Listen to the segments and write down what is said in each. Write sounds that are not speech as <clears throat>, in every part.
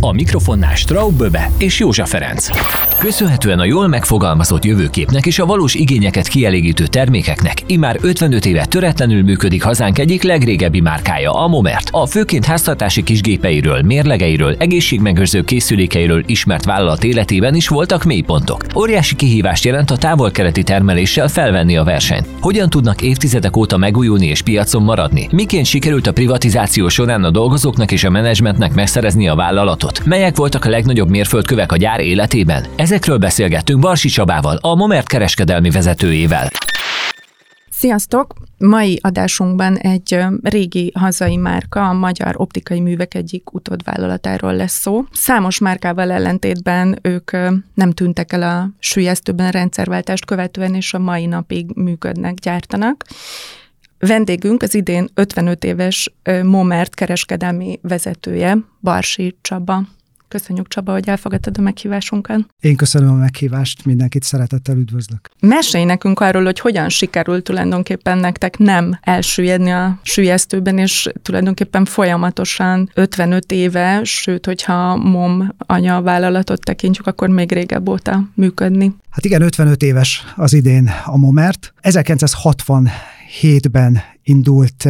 A mikrofonnál Straub Böbe és Józsa Ferenc. Köszönhetően a jól megfogalmazott jövőképnek és a valós igényeket kielégítő termékeknek immár 55 éve töretlenül működik hazánk egyik legrégebbi márkája, a Momert. A főként háztartási kisgépeiről, mérlegeiről, egészségmegőrző készülékeiről ismert vállalat életében is voltak mélypontok. Óriási kihívást jelent a távol-keleti termeléssel felvenni a versenyt. Hogyan tudnak évtizedek óta megújulni és piacon maradni? Miként sikerült a privatizáció során a dolgozóknak és a menedzsmentnek megszerezni a vállalatot? Vállalatot. Melyek voltak a legnagyobb mérföldkövek a gyár életében? Ezekről beszélgettünk Barsi Csabával, a Momert kereskedelmi vezetőjével. Sziasztok! Mai adásunkban egy régi hazai márka, a Magyar Optikai Művek egyik utódvállalatáról lesz szó. Számos márkával ellentétben ők nem tűntek el a sülyeztőben a rendszerváltást követően, és a mai napig működnek, gyártanak. Vendégünk az idén 55 éves Momert kereskedelmi vezetője, Barsi Csaba. Köszönjük Csaba, hogy elfogadtad a meghívásunkat. Én köszönöm a meghívást, mindenkit szeretettel üdvözlök. Mesélj nekünk arról, hogy hogyan sikerült tulajdonképpen nektek nem elsüllyedni a sülyeztőben, és tulajdonképpen folyamatosan 55 éve, sőt, hogyha MOM anya vállalatot tekintjük, akkor még régebb óta működni. Hát igen, 55 éves az idén a Momert. 1967-ben indult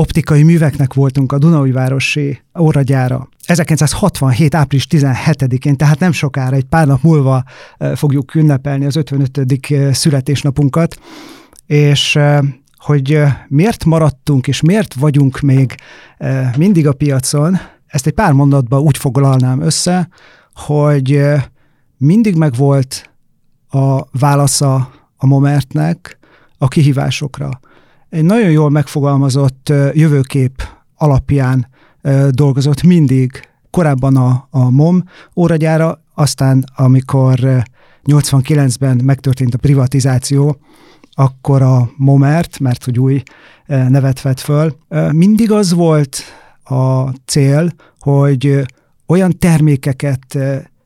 optikai műveknek voltunk a Dunai Városi óragyára. 1967. április 17-én, tehát nem sokára, egy pár nap múlva fogjuk ünnepelni az 55. születésnapunkat, és hogy miért maradtunk, és miért vagyunk még mindig a piacon, ezt egy pár mondatban úgy foglalnám össze, hogy mindig megvolt a válasza a Momertnek a kihívásokra egy nagyon jól megfogalmazott jövőkép alapján dolgozott mindig, korábban a, a MOM óragyára, aztán amikor 89-ben megtörtént a privatizáció, akkor a Momert, mert hogy új nevet vett föl, mindig az volt a cél, hogy olyan termékeket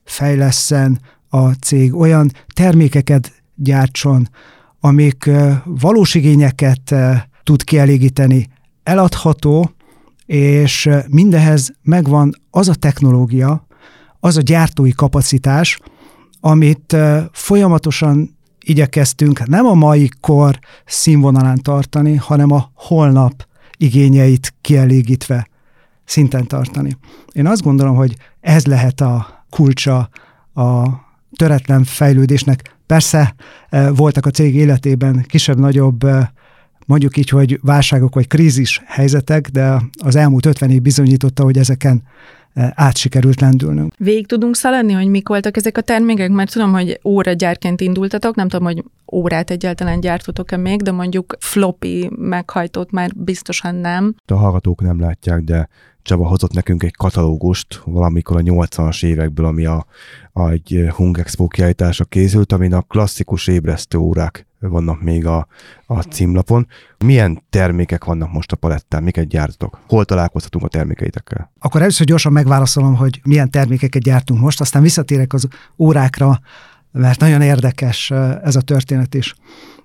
fejleszen a cég, olyan termékeket gyártson, amik valós igényeket tud kielégíteni, eladható, és mindehez megvan az a technológia, az a gyártói kapacitás, amit folyamatosan igyekeztünk nem a mai kor színvonalán tartani, hanem a holnap igényeit kielégítve szinten tartani. Én azt gondolom, hogy ez lehet a kulcsa a töretlen fejlődésnek, Persze e, voltak a cég életében kisebb-nagyobb e, mondjuk így, hogy válságok vagy krízis helyzetek, de az elmúlt 50 év bizonyította, hogy ezeken e, át sikerült lendülnünk. Végig tudunk szaladni, hogy mik voltak ezek a termékek, mert tudom, hogy óra gyárként indultatok, nem tudom, hogy órát egyáltalán gyártotok-e még, de mondjuk floppy meghajtót már biztosan nem. A hallgatók nem látják, de Csaba hozott nekünk egy katalógust valamikor a 80-as évekből, ami a, a egy Hung Expo kiállításra készült, amin a klasszikus ébresztő órák vannak még a, a címlapon. Milyen termékek vannak most a palettán, miket gyártok? Hol találkozhatunk a termékeitekkel? Akkor először gyorsan megválaszolom, hogy milyen termékeket gyártunk most, aztán visszatérek az órákra, mert nagyon érdekes ez a történet is.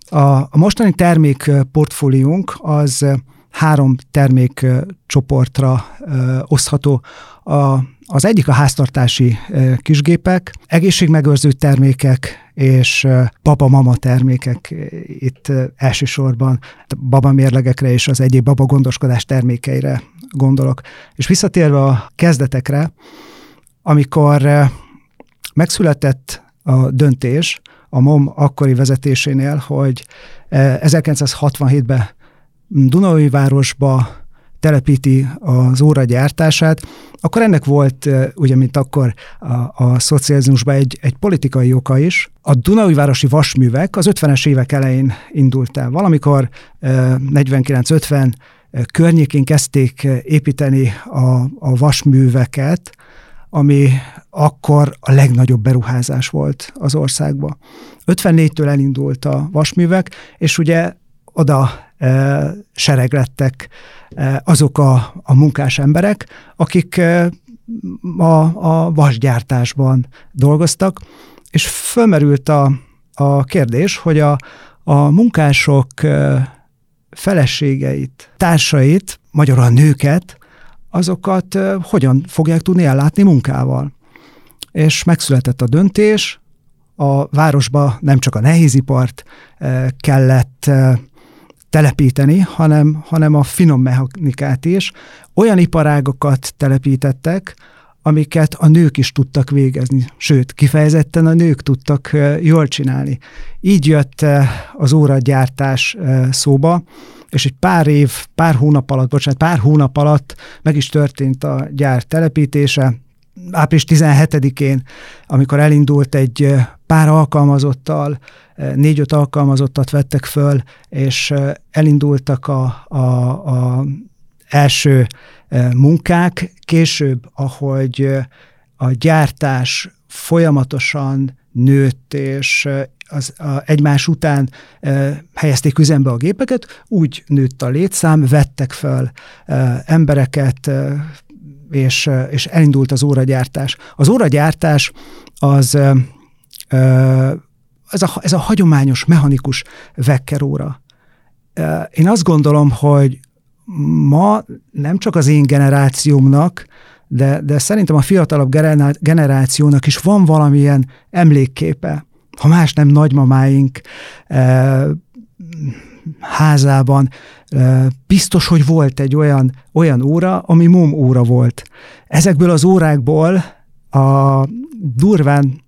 A, a mostani termék portfóliónk az három termékcsoportra osztható. A, az egyik a háztartási kisgépek, egészségmegőrző termékek és baba-mama termékek itt elsősorban babamérlegekre és az egyéb baba gondoskodás termékeire gondolok. És visszatérve a kezdetekre, amikor megszületett a döntés a MOM akkori vezetésénél, hogy 1967-ben Dunai városba telepíti az óra gyártását, akkor ennek volt, ugye, mint akkor a, a szocializmusban egy, egy politikai oka is. A Dunai városi vasművek az 50-es évek elején indult el. Valamikor 49-50 környékén kezdték építeni a, a vasműveket, ami akkor a legnagyobb beruházás volt az országban. 54-től elindult a vasművek, és ugye oda e, sereglettek e, azok a, a munkás emberek, akik e, a, a vasgyártásban dolgoztak, és fölmerült a, a kérdés, hogy a, a munkások feleségeit, társait, magyarul a nőket, azokat hogyan fogják tudni ellátni munkával. És megszületett a döntés, a városba nem csak a nehézipart kellett telepíteni, hanem, hanem a finom mechanikát is. Olyan iparágokat telepítettek, amiket a nők is tudtak végezni, sőt, kifejezetten a nők tudtak jól csinálni. Így jött az óragyártás szóba, és egy pár év, pár hónap alatt, bocsánat, pár hónap alatt meg is történt a gyár telepítése. Április 17-én, amikor elindult egy pár alkalmazottal, négy-öt alkalmazottat vettek föl, és elindultak a, a, a első munkák. Később, ahogy a gyártás folyamatosan nőtt, és az, a, egymás után e, helyezték üzembe a gépeket, úgy nőtt a létszám, vettek fel e, embereket, e, és, és elindult az óragyártás. Az óragyártás az ez, a, ez a hagyományos, mechanikus vekkeróra. Én azt gondolom, hogy ma nem csak az én generációmnak, de, de szerintem a fiatalabb generációnak is van valamilyen emlékképe, ha más nem nagymamáink házában biztos, hogy volt egy olyan, olyan óra, ami mum óra volt. Ezekből az órákból a durván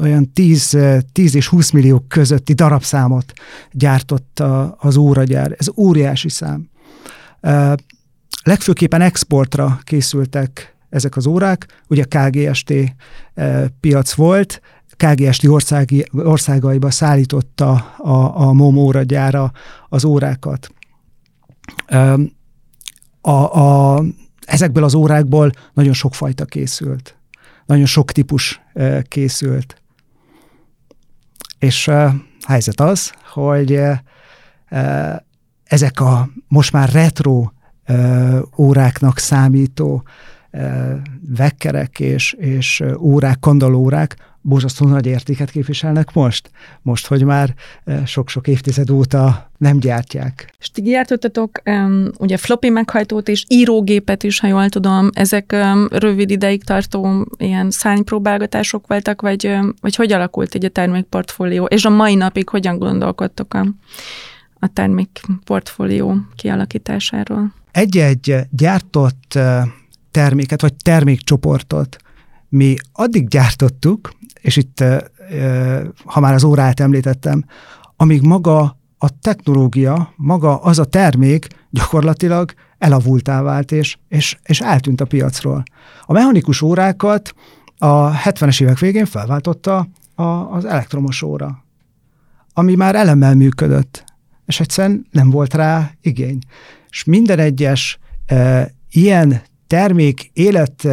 olyan 10, 10 és 20 millió közötti darabszámot gyártott az óragyár. Ez óriási szám. Legfőképpen exportra készültek ezek az órák, ugye KGST piac volt, KGST országi, országaiba szállította a, a MOM óragyára az órákat. A, a, ezekből az órákból nagyon sok fajta készült. Nagyon sok típus készült. És a helyzet az, hogy ezek a most már retro óráknak számító vekkerek és, és órák, kandalórák borzasztó nagy értéket képviselnek most. Most, hogy már sok-sok évtized óta nem gyártják. És ti gyártottatok um, ugye floppy meghajtót és írógépet is, ha jól tudom. Ezek um, rövid ideig tartó ilyen szánypróbálgatások voltak, vagy, um, vagy hogy alakult egy a termékportfólió? És a mai napig hogyan gondolkodtok a, a termékportfólió kialakításáról? Egy-egy gyártott terméket, vagy termékcsoportot mi addig gyártottuk, és itt, ha már az órát említettem, amíg maga a technológia, maga az a termék gyakorlatilag elavultá vált, és, és, és eltűnt a piacról. A mechanikus órákat a 70-es évek végén felváltotta a, az elektromos óra, ami már elemmel működött, és egyszerűen nem volt rá igény. És minden egyes e, ilyen termék élet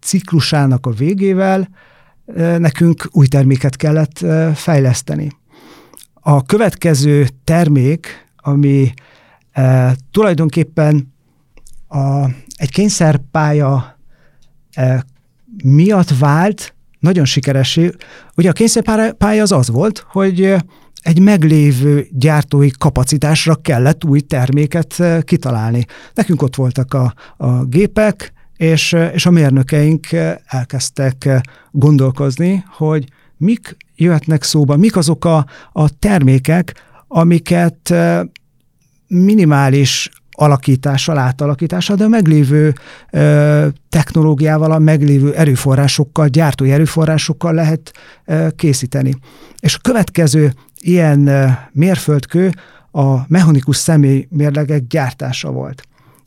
ciklusának a végével nekünk új terméket kellett fejleszteni. A következő termék, ami tulajdonképpen a, egy kényszerpálya miatt vált nagyon sikeresé. Ugye a kényszerpálya az az volt, hogy egy meglévő gyártói kapacitásra kellett új terméket kitalálni. Nekünk ott voltak a, a gépek, és, és a mérnökeink elkezdtek gondolkozni, hogy mik jöhetnek szóba, mik azok a, a termékek, amiket minimális alakítással, átalakítással, de a meglévő ö, technológiával, a meglévő erőforrásokkal, gyártói erőforrásokkal lehet ö, készíteni. És a következő ilyen ö, mérföldkő a mechanikus személymérlegek gyártása volt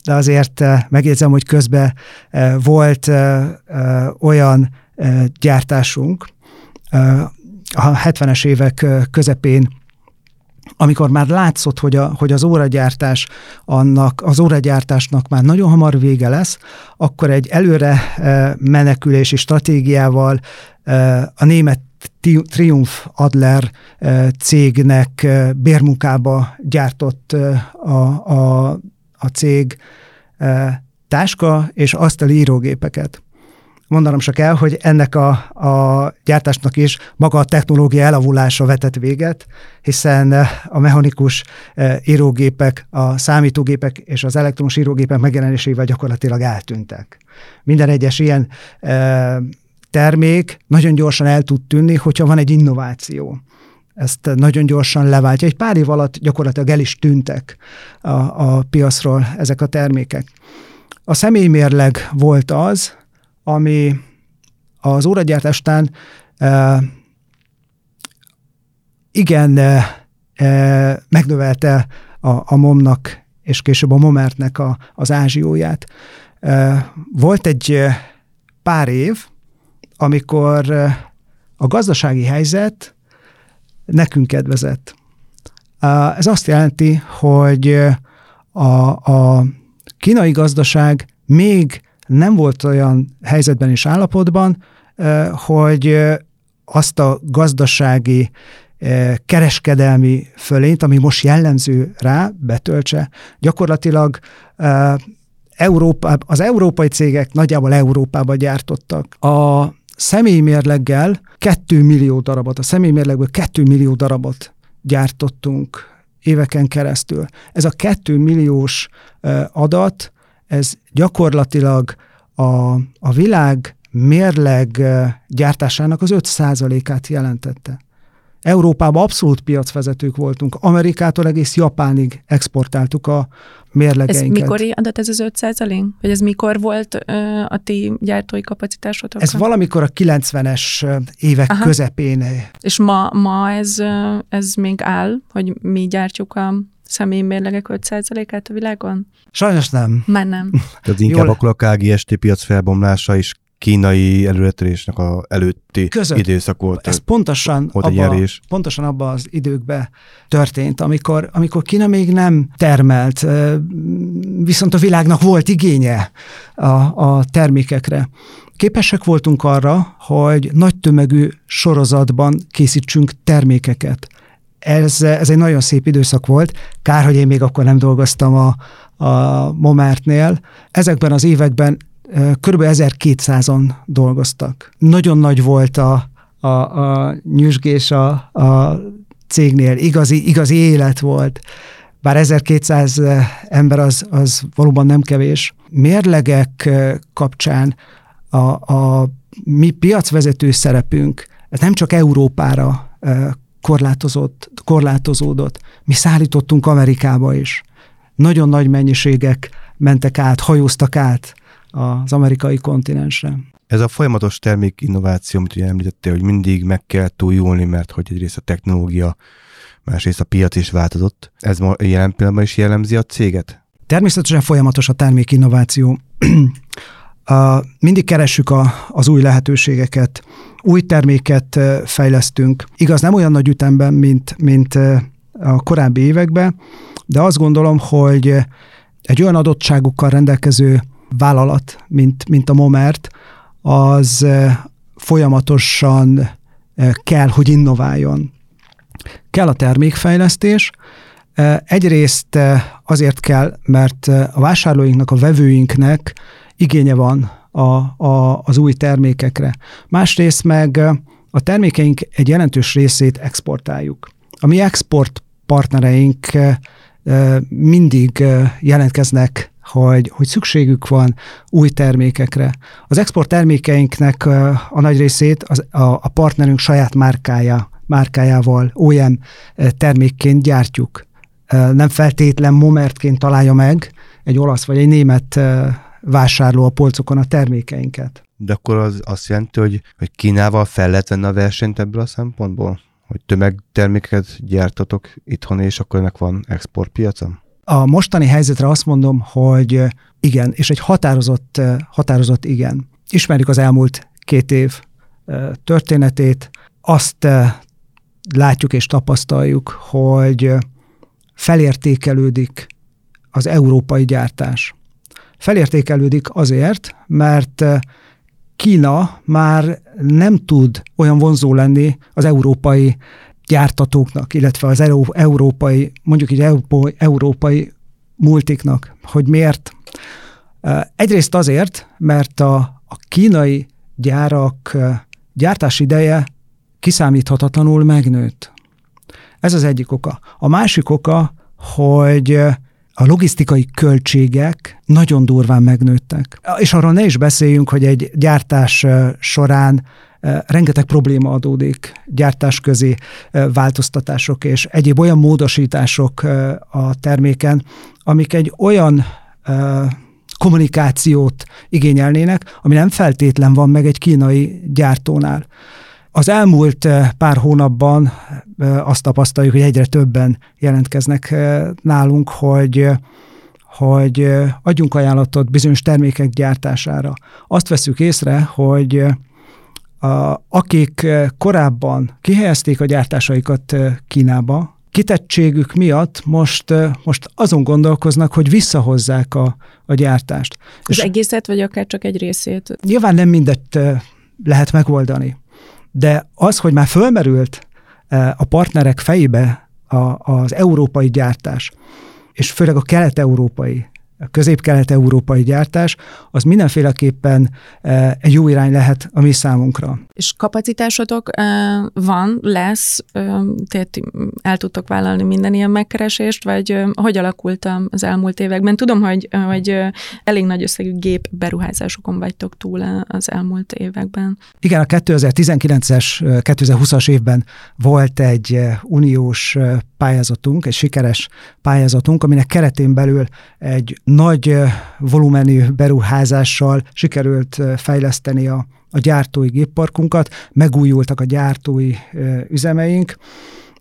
de azért eh, megjegyzem, hogy közben eh, volt eh, olyan gyártásunk a 70-es évek közepén, amikor már látszott, hogy, a, hogy az óragyártás annak, az óragyártásnak már nagyon hamar vége lesz, akkor egy előre menekülési stratégiával a német Triumph Adler cégnek bérmunkába gyártott a, a, a cég táska és asztali írógépeket. mondanom csak el, hogy ennek a, a gyártásnak is maga a technológia elavulása vetett véget, hiszen a mechanikus írógépek, a számítógépek és az elektromos írógépek megjelenésével gyakorlatilag eltűntek. Minden egyes ilyen termék nagyon gyorsan el tud tűnni, hogyha van egy innováció ezt nagyon gyorsan leváltja. Egy pár év alatt gyakorlatilag el is tűntek a, a piacról ezek a termékek. A személymérleg volt az, ami az óragyártástán e, igen e, e, megnövelte a, a momnak és később a momertnek a, az ázsióját. E, volt egy pár év, amikor a gazdasági helyzet nekünk kedvezett. Ez azt jelenti, hogy a, a kínai gazdaság még nem volt olyan helyzetben és állapotban, hogy azt a gazdasági kereskedelmi fölényt, ami most jellemző rá, betöltse. Gyakorlatilag Európa, az európai cégek nagyjából Európába gyártottak. A személymérleggel 2 millió darabot, a személymérlegből 2 millió darabot gyártottunk éveken keresztül. Ez a 2 milliós adat, ez gyakorlatilag a, a világ mérleg gyártásának az 5%-át jelentette. Európában abszolút piacvezetők voltunk, Amerikától egész Japánig exportáltuk a mérlegeinket. Ez mikor adat ez az 5% Vagy ez mikor volt ö, a ti gyártói kapacitásotok? Ez valamikor a 90-es évek Aha. közepén. És ma, ma ez, ez még áll, hogy mi gyártjuk a személymérlegek 5%-át a világon? Sajnos nem. Már nem. <laughs> Tehát inkább Jól... akkor a KGST piac felbomlása is kínai előretörésnek a előtti Között. időszak volt. Ez pontosan, volt abba, pontosan abban az időkben történt, amikor, amikor Kína még nem termelt, viszont a világnak volt igénye a, a termékekre. Képesek voltunk arra, hogy nagy tömegű sorozatban készítsünk termékeket. Ez, ez egy nagyon szép időszak volt. Kár, hogy én még akkor nem dolgoztam a, a Momertnél. Ezekben az években kb. 1200-an dolgoztak. Nagyon nagy volt a, a, a nyüzsgés a, a cégnél, igazi, igazi élet volt. Bár 1200 ember az, az valóban nem kevés. Mérlegek kapcsán a, a mi piacvezető szerepünk, ez nem csak Európára korlátozott, korlátozódott. Mi szállítottunk Amerikába is. Nagyon nagy mennyiségek mentek át, hajóztak át az amerikai kontinensre. Ez a folyamatos termék innováció, amit ugye említettél, hogy mindig meg kell túljulni, mert hogy egyrészt a technológia, másrészt a piac is változott. Ez ma jelen pillanatban is jellemzi a céget? Természetesen folyamatos a termék innováció. <clears throat> Uh, mindig keressük a, az új lehetőségeket, új terméket fejlesztünk. Igaz, nem olyan nagy ütemben, mint, mint a korábbi években, de azt gondolom, hogy egy olyan adottságukkal rendelkező vállalat, mint, mint a Momert, az folyamatosan kell, hogy innováljon. Kell a termékfejlesztés, egyrészt azért kell, mert a vásárlóinknak, a vevőinknek igénye van a, a, az új termékekre. Másrészt meg a termékeink egy jelentős részét exportáljuk. A mi export partnereink mindig jelentkeznek hogy, hogy szükségük van új termékekre. Az export termékeinknek a nagy részét az, a, a partnerünk saját márkája, márkájával, OEM termékként gyártjuk. Nem feltétlen momertként találja meg egy olasz vagy egy német vásárló a polcokon a termékeinket. De akkor az azt jelenti, hogy, hogy Kínával fel lehet venni a versenyt ebből a szempontból? Hogy tömegterméket gyártatok itthon, és akkor ennek van exportpiaca? A mostani helyzetre azt mondom, hogy igen, és egy határozott, határozott igen. Ismerjük az elmúlt két év történetét, azt látjuk és tapasztaljuk, hogy felértékelődik az európai gyártás. Felértékelődik azért, mert Kína már nem tud olyan vonzó lenni az európai gyártatóknak, illetve az európai, mondjuk így európai multiknak, hogy miért. Egyrészt azért, mert a, a kínai gyárak gyártási ideje kiszámíthatatlanul megnőtt. Ez az egyik oka. A másik oka, hogy a logisztikai költségek nagyon durván megnőttek. És arról ne is beszéljünk, hogy egy gyártás során rengeteg probléma adódik, gyártás közé változtatások és egyéb olyan módosítások a terméken, amik egy olyan kommunikációt igényelnének, ami nem feltétlen van meg egy kínai gyártónál. Az elmúlt pár hónapban azt tapasztaljuk, hogy egyre többen jelentkeznek nálunk, hogy hogy adjunk ajánlatot bizonyos termékek gyártására. Azt veszük észre, hogy a, akik korábban kihelyezték a gyártásaikat Kínába, kitettségük miatt most, most azon gondolkoznak, hogy visszahozzák a, a gyártást. Az És egészet, vagy akár csak egy részét? Nyilván nem mindet lehet megoldani, de az, hogy már fölmerült a partnerek fejébe a, az európai gyártás, és főleg a kelet-európai közép-kelet-európai gyártás, az mindenféleképpen e, egy jó irány lehet a mi számunkra. És kapacitásotok e, van, lesz, e, tehát el tudtok vállalni minden ilyen megkeresést, vagy hogy alakult az elmúlt években? Tudom, hogy, hogy elég nagy összegű gép beruházásokon vagytok túl az elmúlt években. Igen, a 2019-es, 2020-as évben volt egy uniós pályázatunk, egy sikeres pályázatunk, aminek keretén belül egy nagy volumenű beruházással sikerült fejleszteni a, a gyártói gépparkunkat, megújultak a gyártói üzemeink,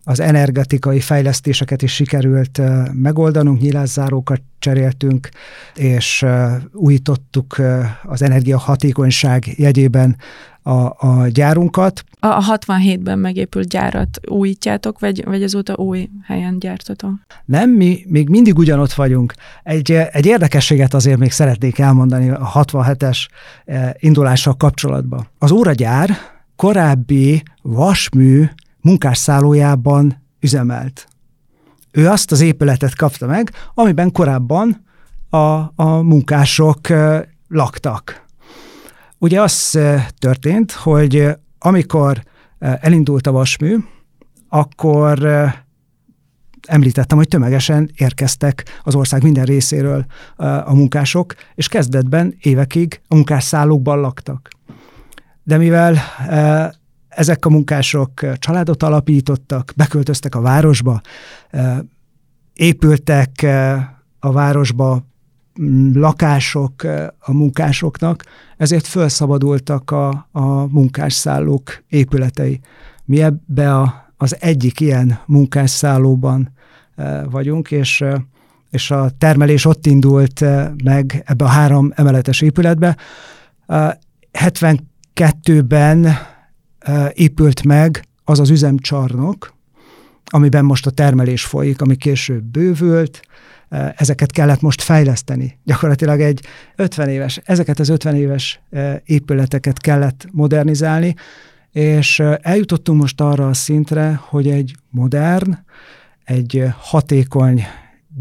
az energetikai fejlesztéseket is sikerült megoldanunk, nyilászárókat cseréltünk, és újítottuk az energiahatékonyság jegyében a, a gyárunkat. A 67-ben megépült gyárat újítjátok, vagy, vagy azóta új helyen gyártatok? Nem, mi még mindig ugyanott vagyunk. Egy, egy érdekességet azért még szeretnék elmondani a 67-es eh, indulással kapcsolatban. Az óragyár korábbi vasmű munkásszállójában üzemelt. Ő azt az épületet kapta meg, amiben korábban a, a munkások laktak. Ugye az történt, hogy amikor elindult a vasmű, akkor említettem, hogy tömegesen érkeztek az ország minden részéről a munkások, és kezdetben évekig a munkásszállókban laktak. De mivel ezek a munkások családot alapítottak, beköltöztek a városba, épültek a városba lakások a munkásoknak, ezért felszabadultak a, a munkásszállók épületei. Mi ebbe a, az egyik ilyen munkásszállóban vagyunk, és, és a termelés ott indult meg ebbe a három emeletes épületbe. 72-ben épült meg az az üzemcsarnok, amiben most a termelés folyik, ami később bővült, ezeket kellett most fejleszteni. Gyakorlatilag egy 50 éves, ezeket az 50 éves épületeket kellett modernizálni, és eljutottunk most arra a szintre, hogy egy modern, egy hatékony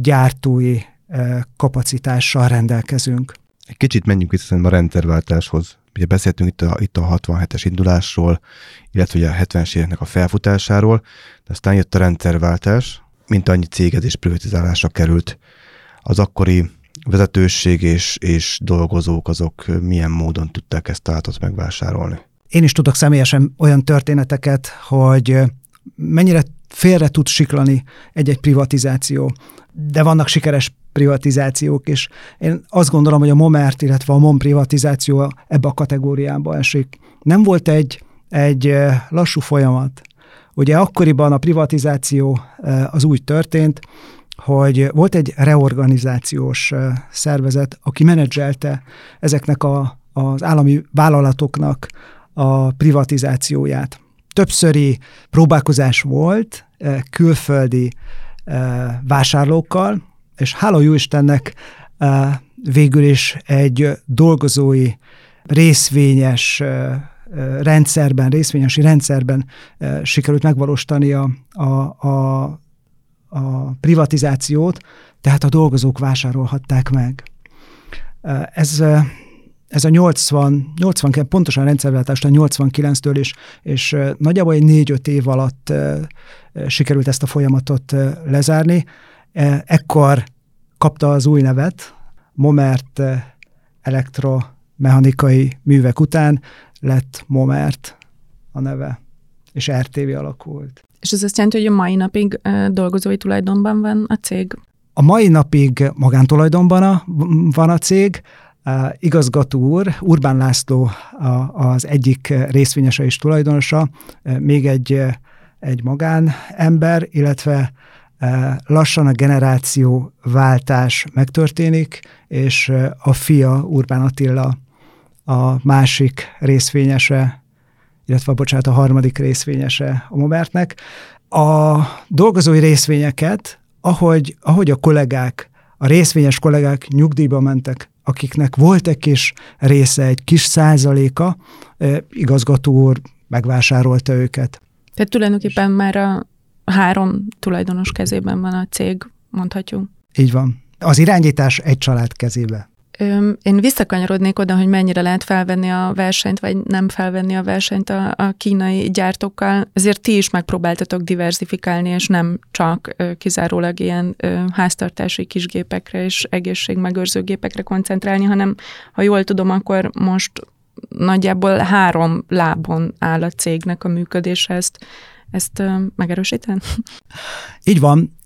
gyártói kapacitással rendelkezünk. Egy kicsit menjünk vissza a rendszerváltáshoz. Ugye beszéltünk itt a, itt a 67-es indulásról, illetve ugye a 70-es éveknek a felfutásáról, de aztán jött a rendszerváltás, mint annyi céged és privatizálásra került. Az akkori vezetőség és, és dolgozók azok milyen módon tudták ezt állatot megvásárolni? Én is tudok személyesen olyan történeteket, hogy mennyire félre tud siklani egy-egy privatizáció, de vannak sikeres privatizációk, és én azt gondolom, hogy a Momert, illetve a MOM privatizáció ebbe a kategóriába esik. Nem volt egy, egy lassú folyamat, Ugye akkoriban a privatizáció az úgy történt, hogy volt egy reorganizációs szervezet, aki menedzselte ezeknek a, az állami vállalatoknak a privatizációját. Többszöri próbálkozás volt külföldi vásárlókkal, és hála jó Istennek végül is egy dolgozói részvényes rendszerben, részvényesi rendszerben sikerült megvalósítani a, a, a, a privatizációt, tehát a dolgozók vásárolhatták meg. Ez ez a 80, 80 pontosan rendszerváltást a 89-től, és, és nagyjából egy 4-5 év alatt sikerült ezt a folyamatot lezárni. Ekkor kapta az új nevet, Momert elektromechanikai művek után lett Momert a neve, és RTV alakult. És ez azt jelenti, hogy a mai napig dolgozói tulajdonban van a cég? A mai napig magántulajdonban a, van a cég, igazgató úr, Urbán László az egyik részvényese és tulajdonosa, még egy, egy magánember, illetve lassan a generáció váltás megtörténik, és a fia Urbán Attila a másik részvényese, illetve bocsánat, a harmadik részvényese a Mobertnek. A dolgozói részvényeket, ahogy, ahogy a kollégák, a részvényes kollégák nyugdíjba mentek, akiknek volt egy kis része, egy kis százaléka, igazgató úr megvásárolta őket. Tehát tulajdonképpen már a három tulajdonos kezében van a cég, mondhatjuk. Így van. Az irányítás egy család kezébe. Én visszakanyarodnék oda, hogy mennyire lehet felvenni a versenyt, vagy nem felvenni a versenyt a, a kínai gyártókkal. Ezért ti is megpróbáltatok diversifikálni, és nem csak kizárólag ilyen háztartási kisgépekre és egészségmegőrző gépekre koncentrálni, hanem ha jól tudom, akkor most nagyjából három lábon áll a cégnek a működése. Ezt, ezt megerősíten? <laughs> Így van.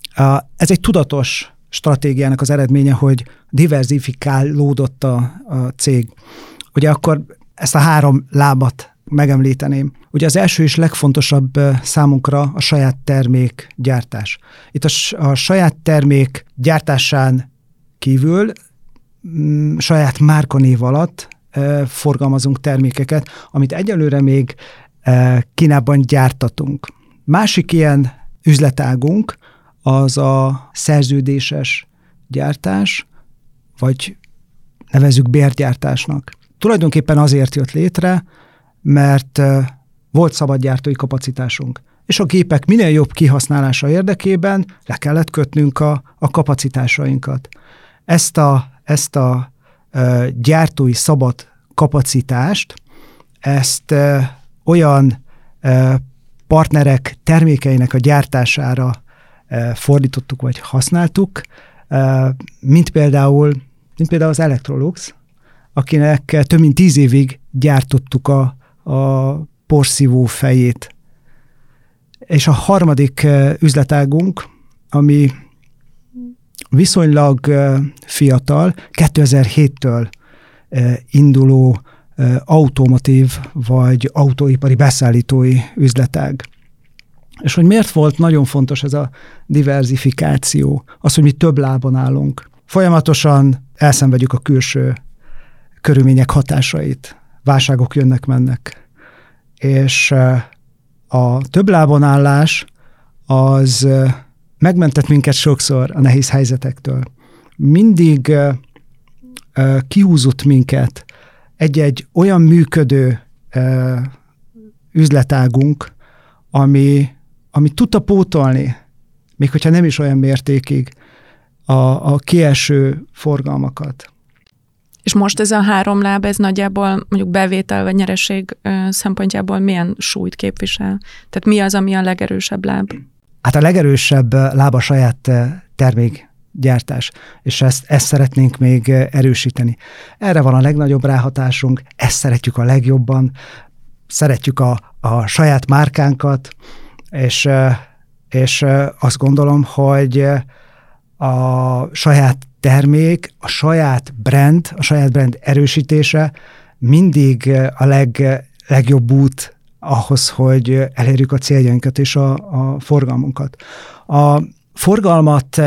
Ez egy tudatos stratégiának az eredménye, hogy diversifikálódott a, a cég. Ugye akkor ezt a három lábat megemlíteném. Ugye az első és legfontosabb számunkra a saját termék gyártás. Itt a, a saját termék gyártásán kívül m, mm, saját márkanév alatt e, forgalmazunk termékeket, amit egyelőre még Kínában gyártatunk. Másik ilyen üzletágunk az a szerződéses gyártás, vagy nevezük bérgyártásnak. Tulajdonképpen azért jött létre, mert volt szabadgyártói kapacitásunk. És a gépek minél jobb kihasználása érdekében le kellett kötnünk a, a kapacitásainkat. Ezt a, ezt a e, gyártói szabad kapacitást, ezt olyan partnerek termékeinek a gyártására fordítottuk vagy használtuk, mint például, mint például az Electrolux, akinek több mint tíz évig gyártottuk a, a porszívó fejét. És a harmadik üzletágunk, ami viszonylag fiatal, 2007-től induló automotív vagy autóipari beszállítói üzletág. És hogy miért volt nagyon fontos ez a diversifikáció, az, hogy mi több lábon állunk. Folyamatosan elszenvedjük a külső körülmények hatásait. Válságok jönnek-mennek. És a több lábon állás az megmentett minket sokszor a nehéz helyzetektől. Mindig kihúzott minket egy-egy olyan működő üzletágunk, ami ami tudta pótolni, még hogyha nem is olyan mértékig, a, a kieső forgalmakat. És most ez a három láb, ez nagyjából mondjuk bevétel vagy nyereség szempontjából milyen súlyt képvisel? Tehát mi az, ami a legerősebb láb? Hát a legerősebb láb a saját termékgyártás, és ezt, ezt szeretnénk még erősíteni. Erre van a legnagyobb ráhatásunk, ezt szeretjük a legjobban, szeretjük a, a saját márkánkat, és, és azt gondolom, hogy a saját termék, a saját brand, a saját brand erősítése mindig a leg, legjobb út ahhoz, hogy elérjük a céljainkat és a, a forgalmunkat. A forgalmat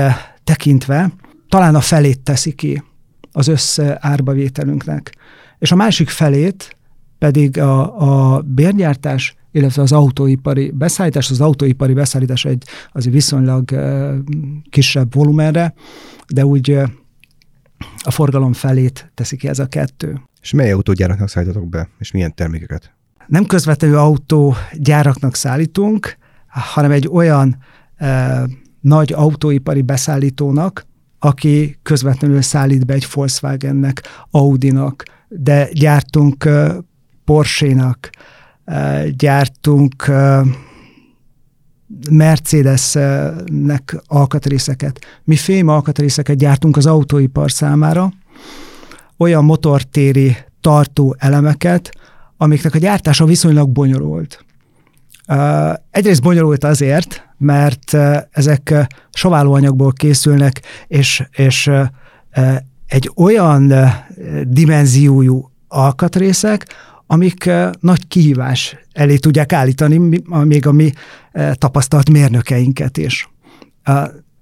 tekintve talán a felét teszi ki az összárbavételünknek, és a másik felét pedig a, a bérgyártás illetve az autóipari beszállítás. Az autóipari beszállítás egy az viszonylag kisebb volumenre, de úgy a forgalom felét teszi ki ez a kettő. És mely autógyáraknak szállítatok be, és milyen termékeket? Nem közvetlenül autógyáraknak szállítunk, hanem egy olyan e, nagy autóipari beszállítónak, aki közvetlenül szállít be egy Volkswagennek, Audinak, de gyártunk Porsche-nak, gyártunk Mercedesnek alkatrészeket. Mi fém alkatrészeket gyártunk az autóipar számára, olyan motortéri tartó elemeket, amiknek a gyártása viszonylag bonyolult. Egyrészt bonyolult azért, mert ezek saválóanyagból készülnek, és, és egy olyan dimenziójú alkatrészek, amik nagy kihívás elé tudják állítani még a mi tapasztalt mérnökeinket is.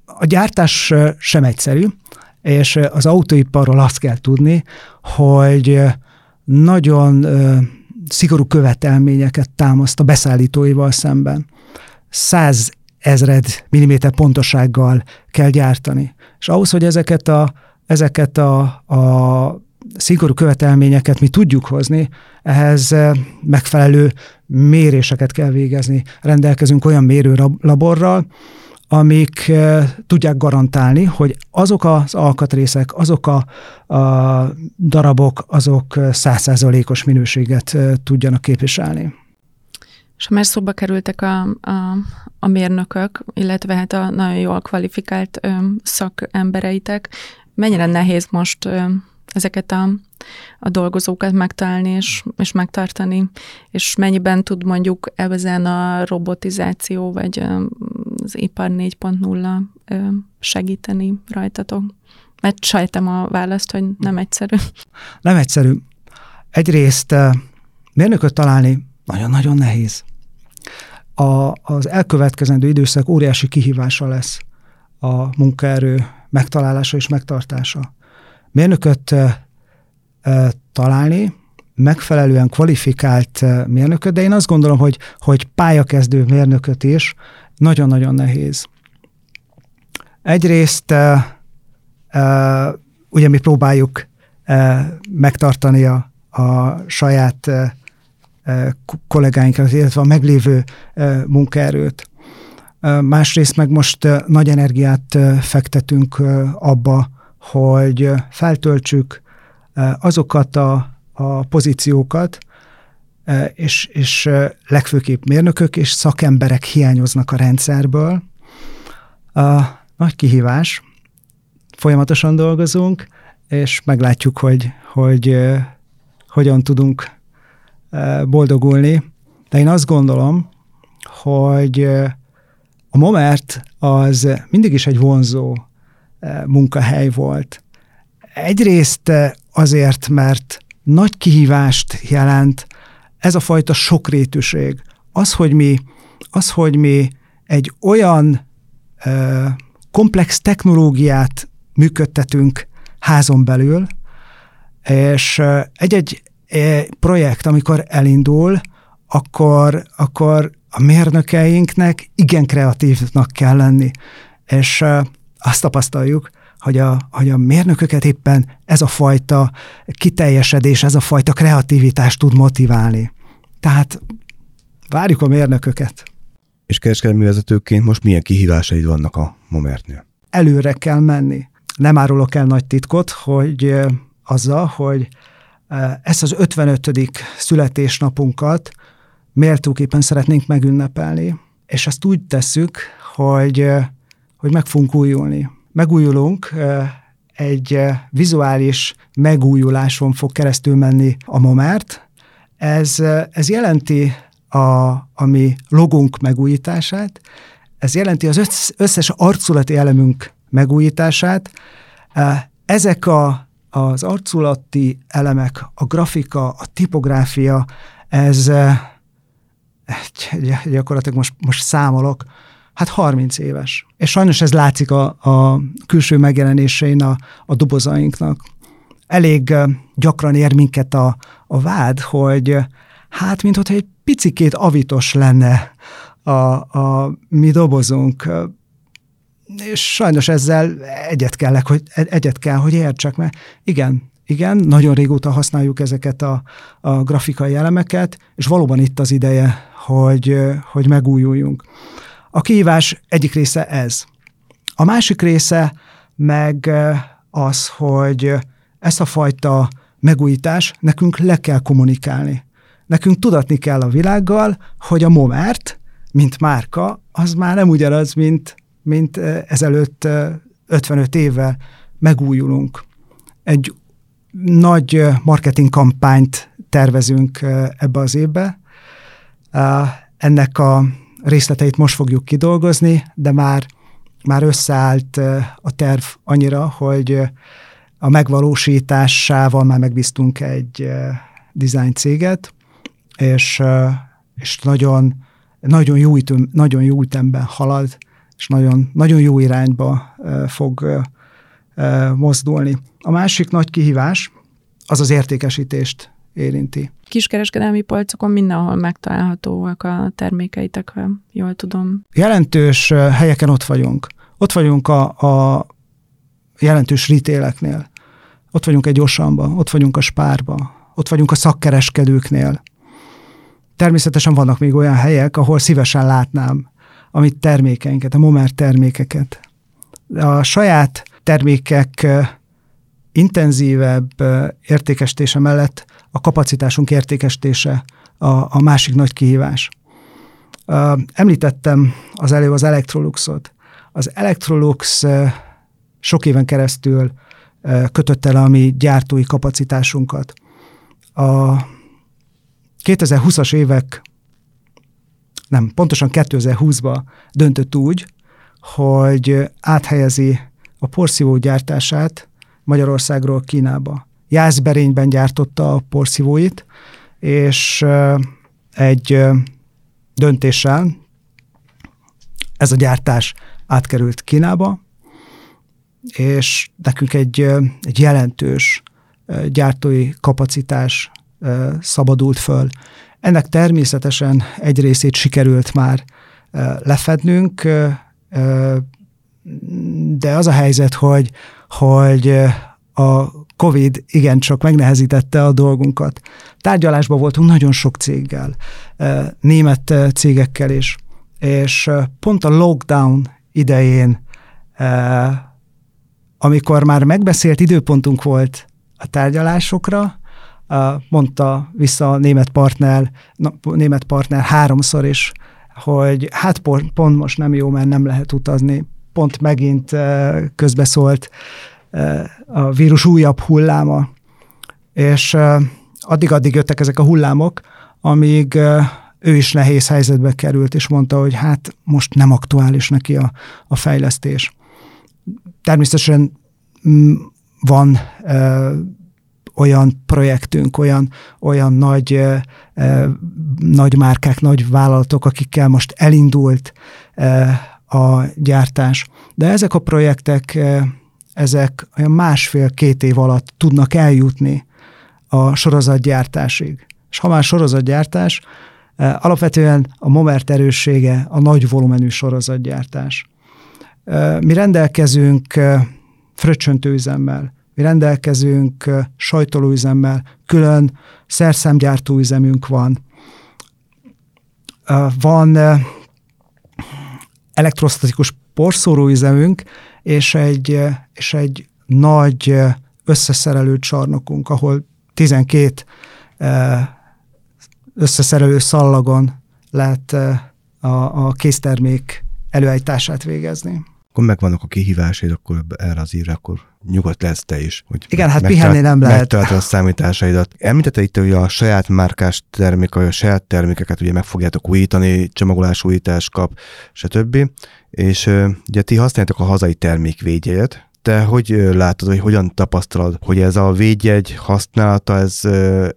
A gyártás sem egyszerű, és az autóiparról azt kell tudni, hogy nagyon szigorú követelményeket támaszt a beszállítóival szemben. Száz ezred milliméter pontosággal kell gyártani. És ahhoz, hogy ezeket a, ezeket a, a szigorú követelményeket mi tudjuk hozni, ehhez megfelelő méréseket kell végezni. Rendelkezünk olyan mérőlaborral, amik tudják garantálni, hogy azok az alkatrészek, azok a, a darabok, azok százszázalékos minőséget tudjanak képviselni. És ha már szóba kerültek a, a, a mérnökök, illetve hát a nagyon jól kvalifikált ö, szakembereitek, mennyire nehéz most ö, ezeket a, a dolgozókat megtalálni és, és megtartani, és mennyiben tud mondjuk ezen a robotizáció, vagy az ipar 4.0 segíteni rajtatok? Mert sajtem a választ, hogy nem egyszerű. Nem egyszerű. Egyrészt mérnököt találni nagyon-nagyon nehéz. A, az elkövetkezendő időszak óriási kihívása lesz a munkaerő megtalálása és megtartása mérnököt találni, megfelelően kvalifikált mérnököt, de én azt gondolom, hogy, hogy pályakezdő mérnököt is nagyon-nagyon nehéz. Egyrészt ugye mi próbáljuk megtartani a, a saját kollégáinkat, illetve a meglévő munkaerőt. Másrészt meg most nagy energiát fektetünk abba, hogy feltöltsük azokat a, a pozíciókat, és, és legfőképp mérnökök és szakemberek hiányoznak a rendszerből. A nagy kihívás, folyamatosan dolgozunk, és meglátjuk, hogy, hogy hogyan tudunk boldogulni. De én azt gondolom, hogy a Momert az mindig is egy vonzó munkahely volt. Egyrészt azért, mert nagy kihívást jelent ez a fajta sokrétűség. Az, hogy mi, az, hogy mi egy olyan ö, komplex technológiát működtetünk házon belül, és egy-egy projekt, amikor elindul, akkor, akkor a mérnökeinknek igen kreatívnak kell lenni. És azt tapasztaljuk, hogy a, hogy a mérnököket éppen ez a fajta kiteljesedés, ez a fajta kreativitás tud motiválni. Tehát várjuk a mérnököket. És kereskedelmi vezetőként most milyen kihívásaid vannak a Momertnél? Előre kell menni. Nem árulok el nagy titkot, hogy azzal, hogy ezt az 55. születésnapunkat méltóképpen szeretnénk megünnepelni, és ezt úgy tesszük, hogy hogy meg fogunk újulni. Megújulunk, egy vizuális megújuláson fog keresztül menni a Momert. Ez, ez jelenti a, a mi logónk megújítását, ez jelenti az összes arculati elemünk megújítását. Ezek a, az arculati elemek, a grafika, a tipográfia, ez gyakorlatilag most, most számolok, hát 30 éves. És sajnos ez látszik a, a külső megjelenésein a, a dobozainknak. Elég gyakran ér minket a, a vád, hogy hát, mintha egy picikét avitos lenne a, a mi dobozunk. És sajnos ezzel egyet, kellek, hogy, egyet kell, hogy értsek, mert igen, igen, nagyon régóta használjuk ezeket a, a grafikai elemeket, és valóban itt az ideje, hogy, hogy megújuljunk. A kihívás egyik része ez. A másik része meg az, hogy ezt a fajta megújítás, nekünk le kell kommunikálni. Nekünk tudatni kell a világgal, hogy a Momert, mint márka, az már nem ugyanaz, mint, mint ezelőtt 55 évvel megújulunk. Egy nagy marketing kampányt tervezünk ebbe az évbe. Ennek a részleteit most fogjuk kidolgozni, de már, már összeállt a terv annyira, hogy a megvalósításával már megbíztunk egy design céget, és, és nagyon, nagyon, jó ütön, nagyon jó ütemben halad, és nagyon, nagyon jó irányba fog mozdulni. A másik nagy kihívás az az értékesítést érinti. Kiskereskedelmi polcokon mindenhol megtalálhatóak a termékeitek, ha jól tudom. Jelentős helyeken ott vagyunk. Ott vagyunk a, a jelentős ritéleknél. Ott vagyunk egy Osanba, ott vagyunk a Spárba, ott vagyunk a szakkereskedőknél. Természetesen vannak még olyan helyek, ahol szívesen látnám amit termékeinket, a Momer termékeket. A saját termékek intenzívebb értékesítése mellett a kapacitásunk értékesítése a, a másik nagy kihívás. Említettem az elő az Electroluxot. Az Electrolux sok éven keresztül kötött el a mi gyártói kapacitásunkat. A 2020-as évek, nem, pontosan 2020-ban döntött úgy, hogy áthelyezi a porszívó gyártását Magyarországról Kínába. Jászberényben gyártotta a porszívóit, és egy döntéssel ez a gyártás átkerült Kínába, és nekünk egy, egy jelentős gyártói kapacitás szabadult föl. Ennek természetesen egy részét sikerült már lefednünk, de az a helyzet, hogy, hogy a COVID igencsak megnehezítette a dolgunkat. Tárgyalásban voltunk nagyon sok céggel, német cégekkel is, és pont a lockdown idején, amikor már megbeszélt időpontunk volt a tárgyalásokra, mondta vissza a német partner, német partner háromszor is, hogy hát pont, pont most nem jó, mert nem lehet utazni. Pont megint közbeszólt a vírus újabb hulláma, és addig-addig jöttek ezek a hullámok, amíg ő is nehéz helyzetbe került, és mondta, hogy hát most nem aktuális neki a, a fejlesztés. Természetesen van olyan projektünk, olyan, olyan nagy, ö, ö, nagy márkák, nagy vállalatok, akikkel most elindult ö, a gyártás. De ezek a projektek ezek olyan másfél-két év alatt tudnak eljutni a sorozatgyártásig. És ha már sorozatgyártás, eh, alapvetően a Momert erőssége a nagy volumenű sorozatgyártás. Eh, mi rendelkezünk eh, fröccsöntőüzemmel, mi rendelkezünk sajtolóüzemmel, külön szerszámgyártó üzemünk van. Van elektrostatikus porszóróüzemünk, és egy, és egy nagy összeszerelő csarnokunk, ahol 12 összeszerelő szallagon lehet a, a késztermék előállítását végezni. Akkor megvannak a kihívásaid, akkor erre az írra, akkor nyugodt lesz te is. Hogy Igen, hát pihenni nem lehet. Megtaláltad a számításaidat. Említette itt, hogy a saját márkás termék, a saját termékeket ugye meg fogjátok újítani, csomagolás újítás kap, stb. És ugye ti használjátok a hazai termékvédjegyet, te hogy látod, hogy hogyan tapasztalod, hogy ez a védjegy használata, ez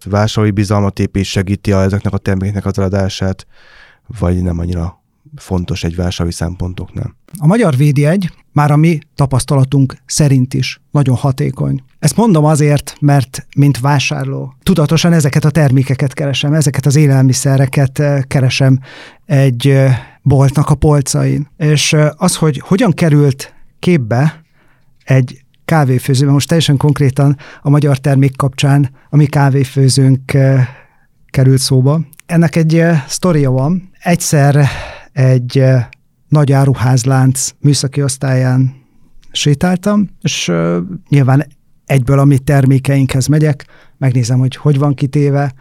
vásárlói bizalmat épít, segíti a ezeknek a termékeknek az eladását, vagy nem annyira fontos egy vásárlói szempontoknál? A magyar védjegy már a mi tapasztalatunk szerint is nagyon hatékony. Ezt mondom azért, mert mint vásárló tudatosan ezeket a termékeket keresem, ezeket az élelmiszereket keresem egy boltnak a polcain. És az, hogy hogyan került képbe egy kávéfőző, most teljesen konkrétan a magyar termék kapcsán a mi kávéfőzőnk került szóba. Ennek egy sztoria van. Egyszer egy nagy áruházlánc műszaki osztályán sétáltam, és nyilván egyből a mi termékeinkhez megyek, megnézem, hogy hogy van kitéve,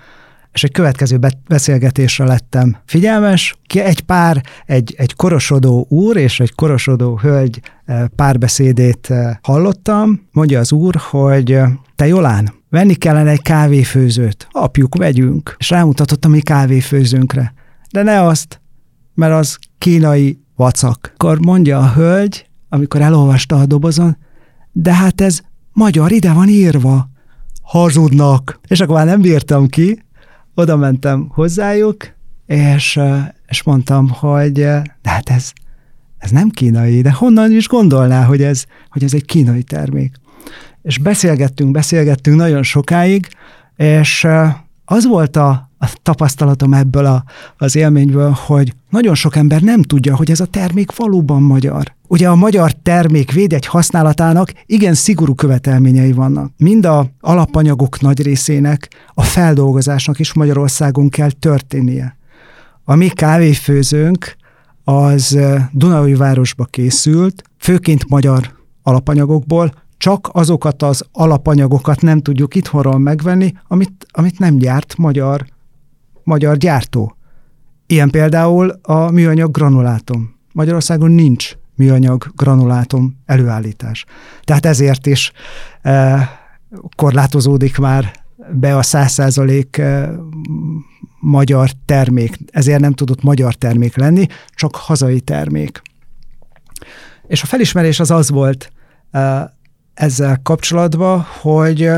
és egy következő beszélgetésre lettem figyelmes. Ki egy pár, egy, egy korosodó úr és egy korosodó hölgy eh, párbeszédét eh, hallottam. Mondja az úr, hogy eh, te Jolán, venni kellene egy kávéfőzőt. Apjuk, vegyünk. És rámutatott a mi kávéfőzőnkre. De ne azt, mert az kínai vacak. Akkor mondja a hölgy, amikor elolvasta a dobozon, de hát ez magyar, ide van írva. Hazudnak. És akkor már nem bírtam ki, oda mentem hozzájuk, és, és mondtam, hogy de hát ez, ez nem kínai, de honnan is gondolná, hogy ez, hogy ez egy kínai termék. És beszélgettünk, beszélgettünk nagyon sokáig, és az volt a, a tapasztalatom ebből a, az élményből, hogy nagyon sok ember nem tudja, hogy ez a termék valóban magyar. Ugye a magyar termék védegy használatának igen szigorú követelményei vannak. Mind a alapanyagok nagy részének a feldolgozásnak is Magyarországon kell történnie. A mi kávéfőzőnk az Dunai városba készült, főként magyar alapanyagokból, csak azokat az alapanyagokat nem tudjuk itthonról megvenni, amit, amit nem gyárt magyar, magyar gyártó. Ilyen például a műanyag granulátum. Magyarországon nincs műanyag granulátum előállítás. Tehát ezért is e, korlátozódik már be a száz százalék e, magyar termék. Ezért nem tudott magyar termék lenni, csak hazai termék. És a felismerés az az volt e, ezzel kapcsolatban, hogy,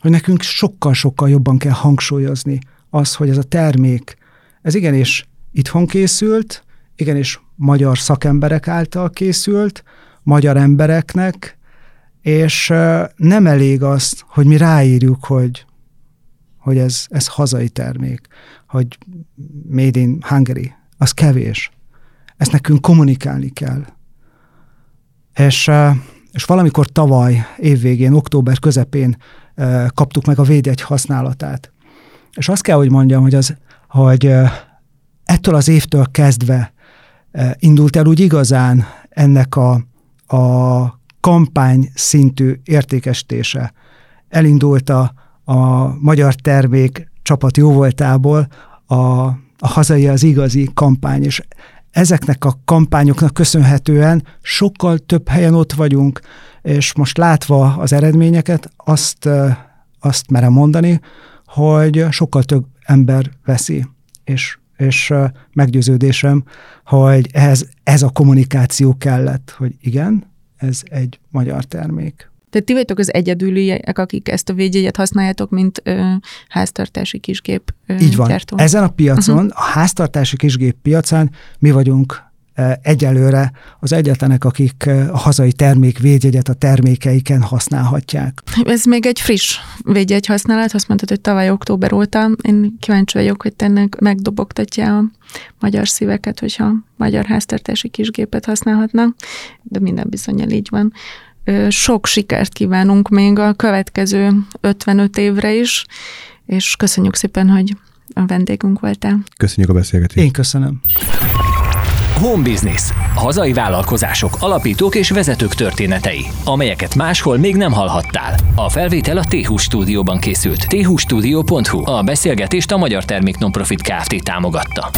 hogy nekünk sokkal-sokkal jobban kell hangsúlyozni az, hogy ez a termék, ez igenis itthon készült, igenis magyar szakemberek által készült, magyar embereknek, és nem elég az, hogy mi ráírjuk, hogy, hogy ez, ez hazai termék, hogy made in Hungary, az kevés. Ezt nekünk kommunikálni kell. És és valamikor tavaly évvégén, október közepén kaptuk meg a védjegy használatát. És azt kell, hogy mondjam, hogy, az, hogy ettől az évtől kezdve indult el úgy igazán ennek a, a kampány szintű értékesítése. Elindult a, a magyar termék csapat jóvoltából a, a hazai az igazi kampány, és ezeknek a kampányoknak köszönhetően sokkal több helyen ott vagyunk, és most látva az eredményeket, azt, azt merem mondani, hogy sokkal több ember veszi, és, és meggyőződésem, hogy ehhez ez a kommunikáció kellett, hogy igen, ez egy magyar termék. Tehát ti vagytok az egyedüliek, akik ezt a védjegyet használjátok, mint ö, háztartási kisgép ö, Így van. Gyártó. Ezen a piacon, uh-huh. a háztartási kisgép piacán mi vagyunk egyelőre az egyetlenek, akik a hazai termék védjegyet a termékeiken használhatják. Ez még egy friss védjegy használat, azt mondtad, hogy tavaly október óta. Én kíváncsi vagyok, hogy tennek megdobogtatja a magyar szíveket, hogyha magyar háztartási kisgépet használhatnak, de minden bizonyal így van sok sikert kívánunk még a következő 55 évre is, és köszönjük szépen, hogy a vendégünk voltál. Köszönjük a beszélgetést. Én köszönöm. Home Business. Hazai vállalkozások, alapítók és vezetők történetei, amelyeket máshol még nem hallhattál. A felvétel a t stúdióban készült. thstudio.hu. A beszélgetést a Magyar Termék Nonprofit Kft. támogatta.